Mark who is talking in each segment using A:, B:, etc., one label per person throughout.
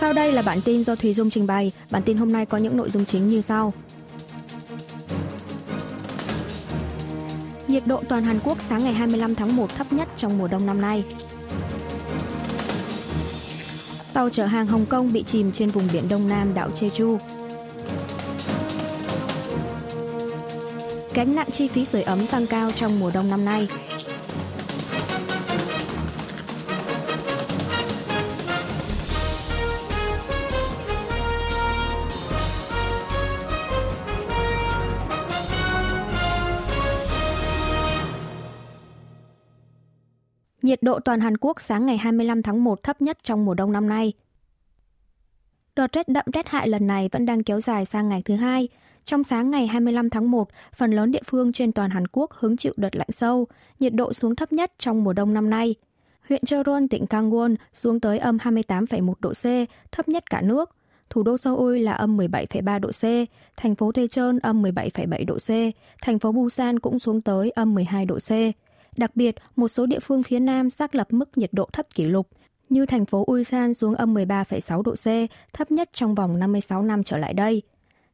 A: Sau đây là bản tin do Thùy Dung trình bày. Bản tin hôm nay có những nội dung chính như sau. Nhiệt độ toàn Hàn Quốc sáng ngày 25 tháng 1 thấp nhất trong mùa đông năm nay. Tàu chở hàng Hồng Kông bị chìm trên vùng biển Đông Nam đảo Jeju. Gánh nặng chi phí sưởi ấm tăng cao trong mùa đông năm nay. Nhiệt độ toàn Hàn Quốc sáng ngày 25 tháng 1 thấp nhất trong mùa đông năm nay. Đợt rét đậm rét hại lần này vẫn đang kéo dài sang ngày thứ hai. Trong sáng ngày 25 tháng 1, phần lớn địa phương trên toàn Hàn Quốc hứng chịu đợt lạnh sâu, nhiệt độ xuống thấp nhất trong mùa đông năm nay. Huyện Cheon, tỉnh Gangwon xuống tới âm 28,1 độ C, thấp nhất cả nước. Thủ đô Seoul là âm 17,3 độ C, thành phố Daejeon âm 17,7 độ C, thành phố Busan cũng xuống tới âm 12 độ C. Đặc biệt, một số địa phương phía Nam xác lập mức nhiệt độ thấp kỷ lục, như thành phố Ulsan xuống âm 13,6 độ C, thấp nhất trong vòng 56 năm trở lại đây.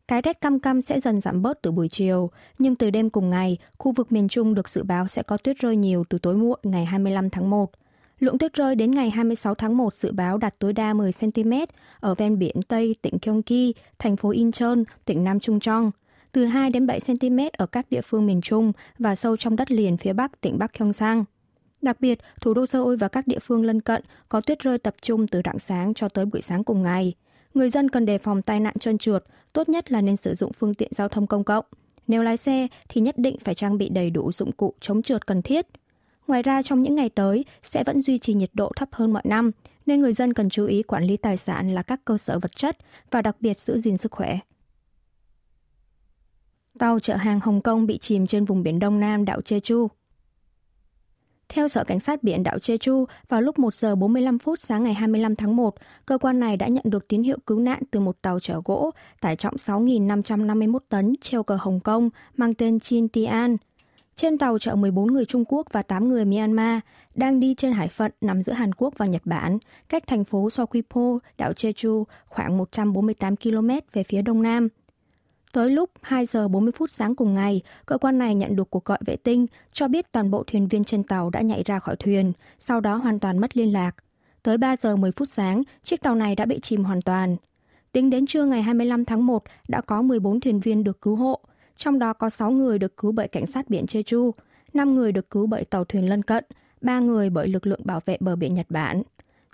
A: Cái rét căm căm sẽ dần giảm bớt từ buổi chiều, nhưng từ đêm cùng ngày, khu vực miền Trung được dự báo sẽ có tuyết rơi nhiều từ tối muộn ngày 25 tháng 1. Lượng tuyết rơi đến ngày 26 tháng 1 dự báo đạt tối đa 10 cm ở ven biển Tây tỉnh Gyeonggi, thành phố Incheon, tỉnh Nam Trung Trong từ 2 đến 7 cm ở các địa phương miền Trung và sâu trong đất liền phía Bắc tỉnh Bắc Gyeongsang. Đặc biệt, thủ đô Seoul và các địa phương lân cận có tuyết rơi tập trung từ rạng sáng cho tới buổi sáng cùng ngày. Người dân cần đề phòng tai nạn trơn trượt, tốt nhất là nên sử dụng phương tiện giao thông công cộng. Nếu lái xe thì nhất định phải trang bị đầy đủ dụng cụ chống trượt cần thiết. Ngoài ra trong những ngày tới sẽ vẫn duy trì nhiệt độ thấp hơn mọi năm, nên người dân cần chú ý quản lý tài sản là các cơ sở vật chất và đặc biệt giữ gìn sức khỏe. Tàu chở hàng Hồng Kông bị chìm trên vùng biển Đông Nam đảo Jeju. Theo Sở Cảnh sát biển đảo Jeju, vào lúc 1 giờ 45 phút sáng ngày 25 tháng 1, cơ quan này đã nhận được tín hiệu cứu nạn từ một tàu chở gỗ tải trọng 6.551 tấn treo cờ Hồng Kông mang tên Chin Tian. Trên tàu chở 14 người Trung Quốc và 8 người Myanmar đang đi trên hải phận nằm giữa Hàn Quốc và Nhật Bản, cách thành phố Seogwipo, đảo Jeju khoảng 148 km về phía đông nam – Tới lúc 2 giờ 40 phút sáng cùng ngày, cơ quan này nhận được cuộc gọi vệ tinh cho biết toàn bộ thuyền viên trên tàu đã nhảy ra khỏi thuyền, sau đó hoàn toàn mất liên lạc. Tới 3 giờ 10 phút sáng, chiếc tàu này đã bị chìm hoàn toàn. Tính đến trưa ngày 25 tháng 1, đã có 14 thuyền viên được cứu hộ, trong đó có 6 người được cứu bởi cảnh sát biển Jeju, 5 người được cứu bởi tàu thuyền lân cận, 3 người bởi lực lượng bảo vệ bờ biển Nhật Bản.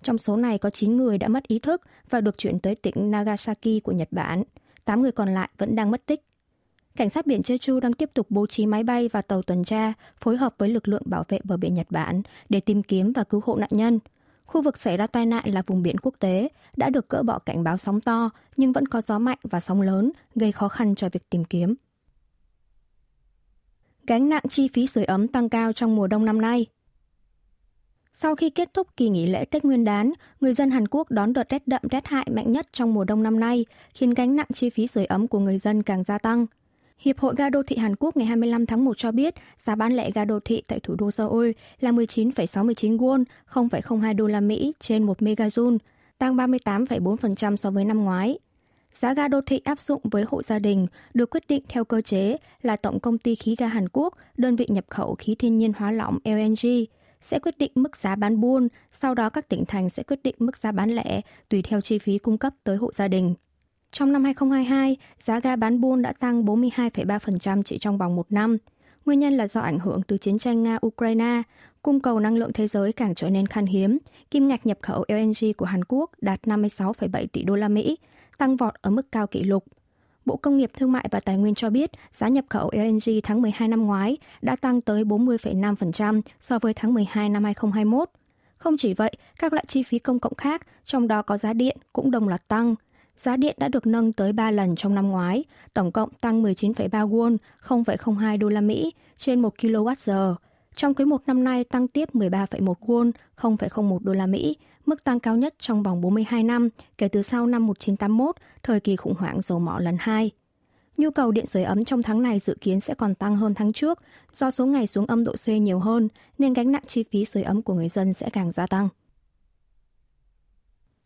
A: Trong số này có 9 người đã mất ý thức và được chuyển tới tỉnh Nagasaki của Nhật Bản. 8 người còn lại vẫn đang mất tích. Cảnh sát biển Jeju đang tiếp tục bố trí máy bay và tàu tuần tra phối hợp với lực lượng bảo vệ bờ biển Nhật Bản để tìm kiếm và cứu hộ nạn nhân. Khu vực xảy ra tai nạn là vùng biển quốc tế, đã được cỡ bỏ cảnh báo sóng to nhưng vẫn có gió mạnh và sóng lớn, gây khó khăn cho việc tìm kiếm. Gánh nặng chi phí sưởi ấm tăng cao trong mùa đông năm nay – sau khi kết thúc kỳ nghỉ lễ Tết Nguyên đán, người dân Hàn Quốc đón đợt rét đậm rét hại mạnh nhất trong mùa đông năm nay, khiến gánh nặng chi phí sưởi ấm của người dân càng gia tăng. Hiệp hội ga đô thị Hàn Quốc ngày 25 tháng 1 cho biết giá bán lẻ ga đô thị tại thủ đô Seoul là 19,69 won, 0,02 đô la Mỹ trên 1 megajoule, tăng 38,4% so với năm ngoái. Giá ga đô thị áp dụng với hộ gia đình được quyết định theo cơ chế là Tổng công ty khí ga Hàn Quốc, đơn vị nhập khẩu khí thiên nhiên hóa lỏng LNG, sẽ quyết định mức giá bán buôn, sau đó các tỉnh thành sẽ quyết định mức giá bán lẻ tùy theo chi phí cung cấp tới hộ gia đình. Trong năm 2022, giá ga bán buôn đã tăng 42,3% chỉ trong vòng một năm. Nguyên nhân là do ảnh hưởng từ chiến tranh Nga-Ukraine, cung cầu năng lượng thế giới càng trở nên khan hiếm, kim ngạch nhập khẩu LNG của Hàn Quốc đạt 56,7 tỷ đô la Mỹ, tăng vọt ở mức cao kỷ lục. Bộ Công nghiệp Thương mại và Tài nguyên cho biết giá nhập khẩu LNG tháng 12 năm ngoái đã tăng tới 40,5% so với tháng 12 năm 2021. Không chỉ vậy, các loại chi phí công cộng khác, trong đó có giá điện, cũng đồng loạt tăng. Giá điện đã được nâng tới 3 lần trong năm ngoái, tổng cộng tăng 19,3 won, 0,02 đô la Mỹ trên 1 kWh. Trong quý một năm nay tăng tiếp 13,1 won, 0,01 đô la Mỹ, mức tăng cao nhất trong vòng 42 năm kể từ sau năm 1981, thời kỳ khủng hoảng dầu mỏ lần 2. Nhu cầu điện sưởi ấm trong tháng này dự kiến sẽ còn tăng hơn tháng trước do số ngày xuống âm độ C nhiều hơn nên gánh nặng chi phí sưởi ấm của người dân sẽ càng gia tăng.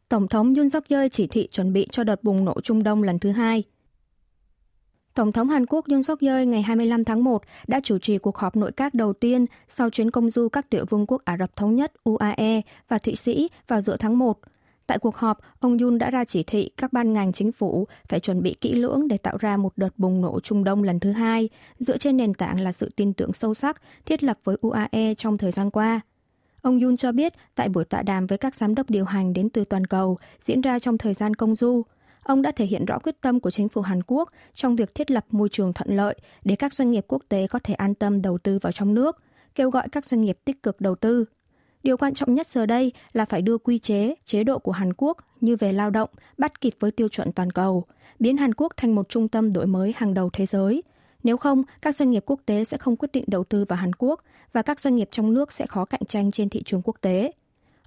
A: Tổng thống Yoon suk yeol chỉ thị chuẩn bị cho đợt bùng nổ Trung Đông lần thứ hai. Tổng thống Hàn Quốc Yoon suk yeol ngày 25 tháng 1 đã chủ trì cuộc họp nội các đầu tiên sau chuyến công du các tiểu vương quốc Ả Rập Thống Nhất UAE và Thụy Sĩ vào giữa tháng 1. Tại cuộc họp, ông Yoon đã ra chỉ thị các ban ngành chính phủ phải chuẩn bị kỹ lưỡng để tạo ra một đợt bùng nổ Trung Đông lần thứ hai, dựa trên nền tảng là sự tin tưởng sâu sắc thiết lập với UAE trong thời gian qua. Ông Yoon cho biết tại buổi tọa đàm với các giám đốc điều hành đến từ toàn cầu diễn ra trong thời gian công du, ông đã thể hiện rõ quyết tâm của chính phủ Hàn Quốc trong việc thiết lập môi trường thuận lợi để các doanh nghiệp quốc tế có thể an tâm đầu tư vào trong nước, kêu gọi các doanh nghiệp tích cực đầu tư. Điều quan trọng nhất giờ đây là phải đưa quy chế, chế độ của Hàn Quốc như về lao động bắt kịp với tiêu chuẩn toàn cầu, biến Hàn Quốc thành một trung tâm đổi mới hàng đầu thế giới. Nếu không, các doanh nghiệp quốc tế sẽ không quyết định đầu tư vào Hàn Quốc và các doanh nghiệp trong nước sẽ khó cạnh tranh trên thị trường quốc tế.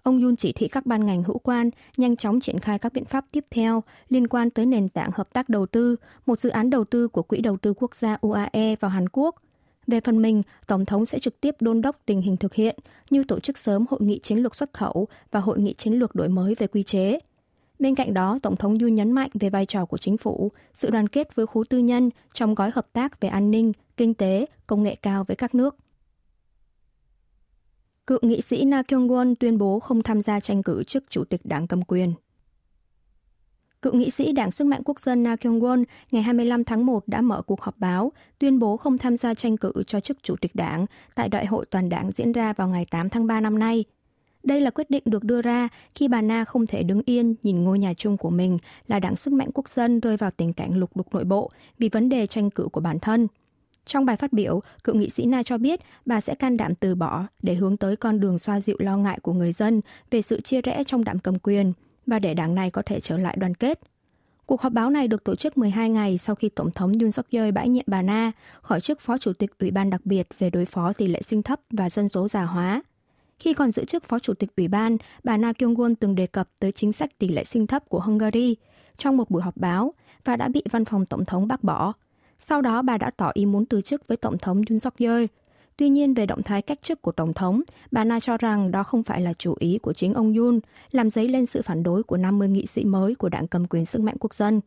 A: Ông Yun chỉ thị các ban ngành hữu quan nhanh chóng triển khai các biện pháp tiếp theo liên quan tới nền tảng hợp tác đầu tư, một dự án đầu tư của Quỹ đầu tư quốc gia UAE vào Hàn Quốc. Về phần mình, Tổng thống sẽ trực tiếp đôn đốc tình hình thực hiện như tổ chức sớm hội nghị chiến lược xuất khẩu và hội nghị chiến lược đổi mới về quy chế. Bên cạnh đó, Tổng thống Yun nhấn mạnh về vai trò của chính phủ, sự đoàn kết với khối tư nhân trong gói hợp tác về an ninh, kinh tế, công nghệ cao với các nước. Cựu nghị sĩ Na Kyung-won tuyên bố không tham gia tranh cử chức chủ tịch đảng cầm quyền. Cựu nghị sĩ Đảng Sức mạnh Quốc dân Na Kyung-won ngày 25 tháng 1 đã mở cuộc họp báo, tuyên bố không tham gia tranh cử cho chức chủ tịch đảng tại đại hội toàn đảng diễn ra vào ngày 8 tháng 3 năm nay. Đây là quyết định được đưa ra khi bà Na không thể đứng yên nhìn ngôi nhà chung của mình là Đảng Sức mạnh Quốc dân rơi vào tình cảnh lục đục nội bộ vì vấn đề tranh cử của bản thân. Trong bài phát biểu, cựu nghị sĩ Na cho biết bà sẽ can đảm từ bỏ để hướng tới con đường xoa dịu lo ngại của người dân về sự chia rẽ trong đảng cầm quyền và để đảng này có thể trở lại đoàn kết. Cuộc họp báo này được tổ chức 12 ngày sau khi Tổng thống Yoon suk yeol bãi nhiệm bà Na khỏi chức Phó Chủ tịch Ủy ban đặc biệt về đối phó tỷ lệ sinh thấp và dân số già hóa. Khi còn giữ chức Phó Chủ tịch Ủy ban, bà Na Kyung-won từng đề cập tới chính sách tỷ lệ sinh thấp của Hungary trong một buổi họp báo và đã bị văn phòng Tổng thống bác bỏ. Sau đó bà đã tỏ ý muốn từ chức với Tổng thống Yoon suk yeol. Tuy nhiên về động thái cách chức của Tổng thống, bà Na cho rằng đó không phải là chủ ý của chính ông Yoon, làm dấy lên sự phản đối của 50 nghị sĩ mới của đảng cầm quyền sức mạnh quốc dân.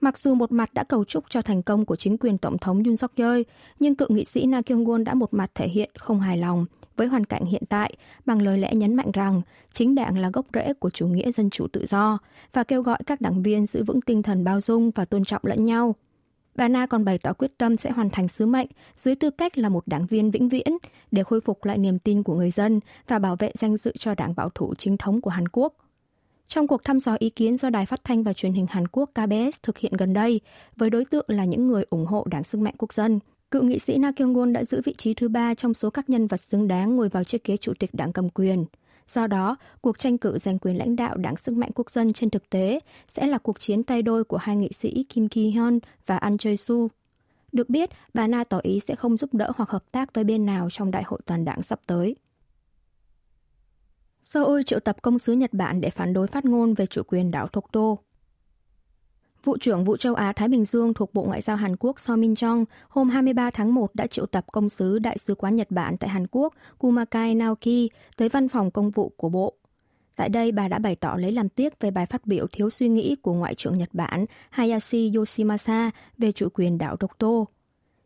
A: Mặc dù một mặt đã cầu chúc cho thành công của chính quyền Tổng thống Yoon suk yeol, nhưng cựu nghị sĩ Na Kyung-won đã một mặt thể hiện không hài lòng với hoàn cảnh hiện tại bằng lời lẽ nhấn mạnh rằng chính đảng là gốc rễ của chủ nghĩa dân chủ tự do và kêu gọi các đảng viên giữ vững tinh thần bao dung và tôn trọng lẫn nhau. Bà Na còn bày tỏ quyết tâm sẽ hoàn thành sứ mệnh dưới tư cách là một đảng viên vĩnh viễn để khôi phục lại niềm tin của người dân và bảo vệ danh dự cho đảng bảo thủ chính thống của Hàn Quốc. Trong cuộc thăm dò ý kiến do Đài Phát thanh và Truyền hình Hàn Quốc KBS thực hiện gần đây, với đối tượng là những người ủng hộ Đảng Sức mạnh Quốc dân, cựu nghị sĩ Na Kyung-won đã giữ vị trí thứ ba trong số các nhân vật xứng đáng ngồi vào chiếc ghế chủ tịch đảng cầm quyền. Do đó, cuộc tranh cử giành quyền lãnh đạo Đảng Sức mạnh Quốc dân trên thực tế sẽ là cuộc chiến tay đôi của hai nghị sĩ Kim Ki-hyun và An Choi-su. Được biết, bà Na tỏ ý sẽ không giúp đỡ hoặc hợp tác với bên nào trong đại hội toàn đảng sắp tới. Seoul triệu tập công sứ Nhật Bản để phản đối phát ngôn về chủ quyền đảo Dokdo. Vụ trưởng vụ châu Á Thái Bình Dương thuộc Bộ Ngoại giao Hàn Quốc So Min Jong hôm 23 tháng 1 đã triệu tập công sứ Đại sứ quán Nhật Bản tại Hàn Quốc Kumakai Naoki tới văn phòng công vụ của Bộ. Tại đây, bà đã bày tỏ lấy làm tiếc về bài phát biểu thiếu suy nghĩ của Ngoại trưởng Nhật Bản Hayashi Yoshimasa về chủ quyền đảo Dokdo.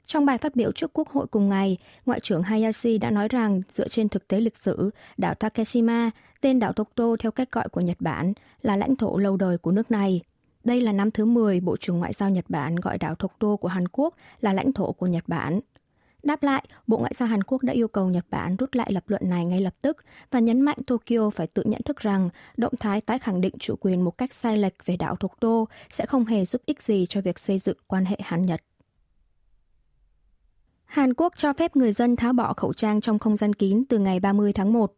A: Trong bài phát biểu trước Quốc hội cùng ngày, Ngoại trưởng Hayashi đã nói rằng dựa trên thực tế lịch sử, đảo Takeshima, tên đảo Tokto theo cách gọi của Nhật Bản, là lãnh thổ lâu đời của nước này. Đây là năm thứ 10 Bộ trưởng Ngoại giao Nhật Bản gọi đảo Dokdo của Hàn Quốc là lãnh thổ của Nhật Bản. Đáp lại, Bộ Ngoại giao Hàn Quốc đã yêu cầu Nhật Bản rút lại lập luận này ngay lập tức và nhấn mạnh Tokyo phải tự nhận thức rằng động thái tái khẳng định chủ quyền một cách sai lệch về đảo Dokdo sẽ không hề giúp ích gì cho việc xây dựng quan hệ Hàn-Nhật. Hàn Quốc cho phép người dân tháo bỏ khẩu trang trong không gian kín từ ngày 30 tháng 1.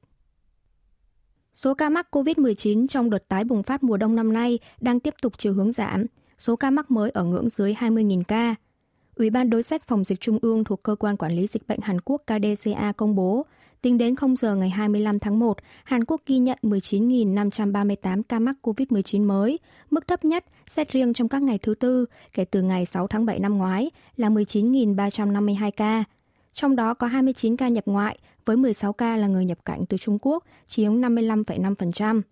A: Số ca mắc COVID-19 trong đợt tái bùng phát mùa đông năm nay đang tiếp tục chiều hướng giảm, số ca mắc mới ở ngưỡng dưới 20.000 ca. Ủy ban đối sách phòng dịch trung ương thuộc Cơ quan Quản lý Dịch bệnh Hàn Quốc KDCA công bố, tính đến 0 giờ ngày 25 tháng 1, Hàn Quốc ghi nhận 19.538 ca mắc COVID-19 mới, mức thấp nhất xét riêng trong các ngày thứ tư kể từ ngày 6 tháng 7 năm ngoái là 19.352 ca. Trong đó có 29 ca nhập ngoại với 16 ca là người nhập cảnh từ Trung Quốc, chiếm 55,5%.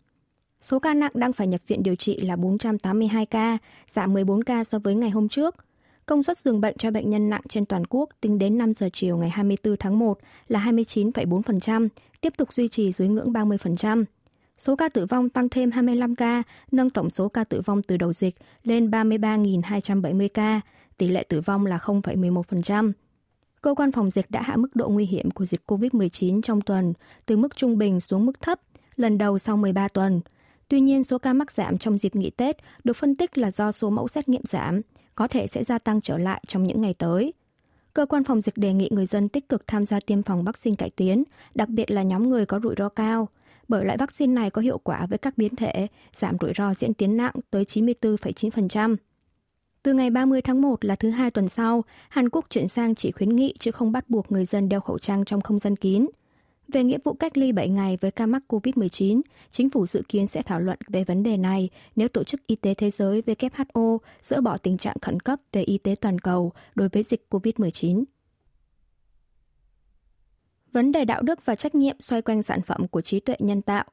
A: Số ca nặng đang phải nhập viện điều trị là 482 ca, giảm 14 ca so với ngày hôm trước. Công suất giường bệnh cho bệnh nhân nặng trên toàn quốc tính đến 5 giờ chiều ngày 24 tháng 1 là 29,4%, tiếp tục duy trì dưới ngưỡng 30%. Số ca tử vong tăng thêm 25 ca, nâng tổng số ca tử vong từ đầu dịch lên 33.270 ca, tỷ lệ tử vong là 0,11%. Cơ quan phòng dịch đã hạ mức độ nguy hiểm của dịch COVID-19 trong tuần từ mức trung bình xuống mức thấp, lần đầu sau 13 tuần. Tuy nhiên, số ca mắc giảm trong dịp nghỉ Tết được phân tích là do số mẫu xét nghiệm giảm, có thể sẽ gia tăng trở lại trong những ngày tới. Cơ quan phòng dịch đề nghị người dân tích cực tham gia tiêm phòng vaccine cải tiến, đặc biệt là nhóm người có rủi ro cao, bởi loại vaccine này có hiệu quả với các biến thể, giảm rủi ro diễn tiến nặng tới 94,9%. Từ ngày 30 tháng 1 là thứ hai tuần sau, Hàn Quốc chuyển sang chỉ khuyến nghị chứ không bắt buộc người dân đeo khẩu trang trong không gian kín. Về nghĩa vụ cách ly 7 ngày với ca mắc COVID-19, chính phủ dự kiến sẽ thảo luận về vấn đề này nếu Tổ chức Y tế Thế giới WHO dỡ bỏ tình trạng khẩn cấp về y tế toàn cầu đối với dịch COVID-19. Vấn đề đạo đức và trách nhiệm xoay quanh sản phẩm của trí tuệ nhân tạo.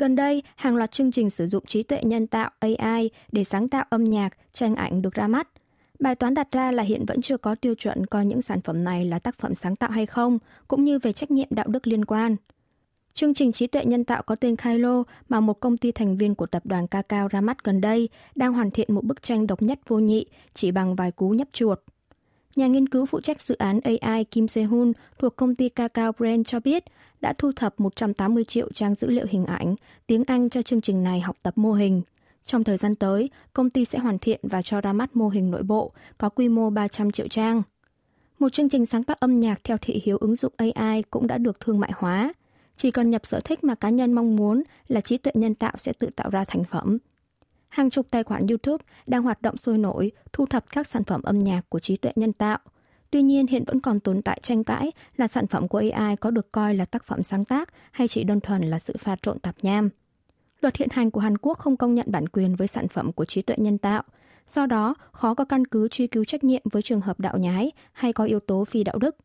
A: Gần đây, hàng loạt chương trình sử dụng trí tuệ nhân tạo AI để sáng tạo âm nhạc, tranh ảnh được ra mắt. Bài toán đặt ra là hiện vẫn chưa có tiêu chuẩn coi những sản phẩm này là tác phẩm sáng tạo hay không, cũng như về trách nhiệm đạo đức liên quan. Chương trình trí tuệ nhân tạo có tên Kylo mà một công ty thành viên của tập đoàn Kakao ra mắt gần đây đang hoàn thiện một bức tranh độc nhất vô nhị chỉ bằng vài cú nhấp chuột. Nhà nghiên cứu phụ trách dự án AI Kim Se-hun thuộc công ty Kakao Brand cho biết đã thu thập 180 triệu trang dữ liệu hình ảnh, tiếng Anh cho chương trình này học tập mô hình. Trong thời gian tới, công ty sẽ hoàn thiện và cho ra mắt mô hình nội bộ có quy mô 300 triệu trang. Một chương trình sáng tác âm nhạc theo thị hiếu ứng dụng AI cũng đã được thương mại hóa. Chỉ cần nhập sở thích mà cá nhân mong muốn là trí tuệ nhân tạo sẽ tự tạo ra thành phẩm. Hàng chục tài khoản YouTube đang hoạt động sôi nổi, thu thập các sản phẩm âm nhạc của trí tuệ nhân tạo. Tuy nhiên, hiện vẫn còn tồn tại tranh cãi là sản phẩm của AI có được coi là tác phẩm sáng tác hay chỉ đơn thuần là sự pha trộn tạp nham. Luật hiện hành của Hàn Quốc không công nhận bản quyền với sản phẩm của trí tuệ nhân tạo. Do đó, khó có căn cứ truy cứu trách nhiệm với trường hợp đạo nhái hay có yếu tố phi đạo đức.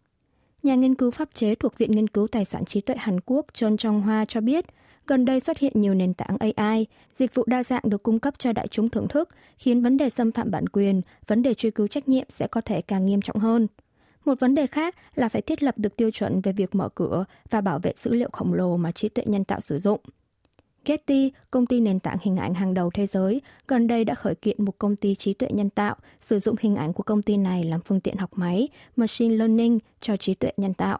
A: Nhà nghiên cứu pháp chế thuộc Viện Nghiên cứu Tài sản trí tuệ Hàn Quốc Chon Trong Hoa cho biết, gần đây xuất hiện nhiều nền tảng AI, dịch vụ đa dạng được cung cấp cho đại chúng thưởng thức, khiến vấn đề xâm phạm bản quyền, vấn đề truy cứu trách nhiệm sẽ có thể càng nghiêm trọng hơn. Một vấn đề khác là phải thiết lập được tiêu chuẩn về việc mở cửa và bảo vệ dữ liệu khổng lồ mà trí tuệ nhân tạo sử dụng. Getty, công ty nền tảng hình ảnh hàng đầu thế giới, gần đây đã khởi kiện một công ty trí tuệ nhân tạo sử dụng hình ảnh của công ty này làm phương tiện học máy, machine learning cho trí tuệ nhân tạo.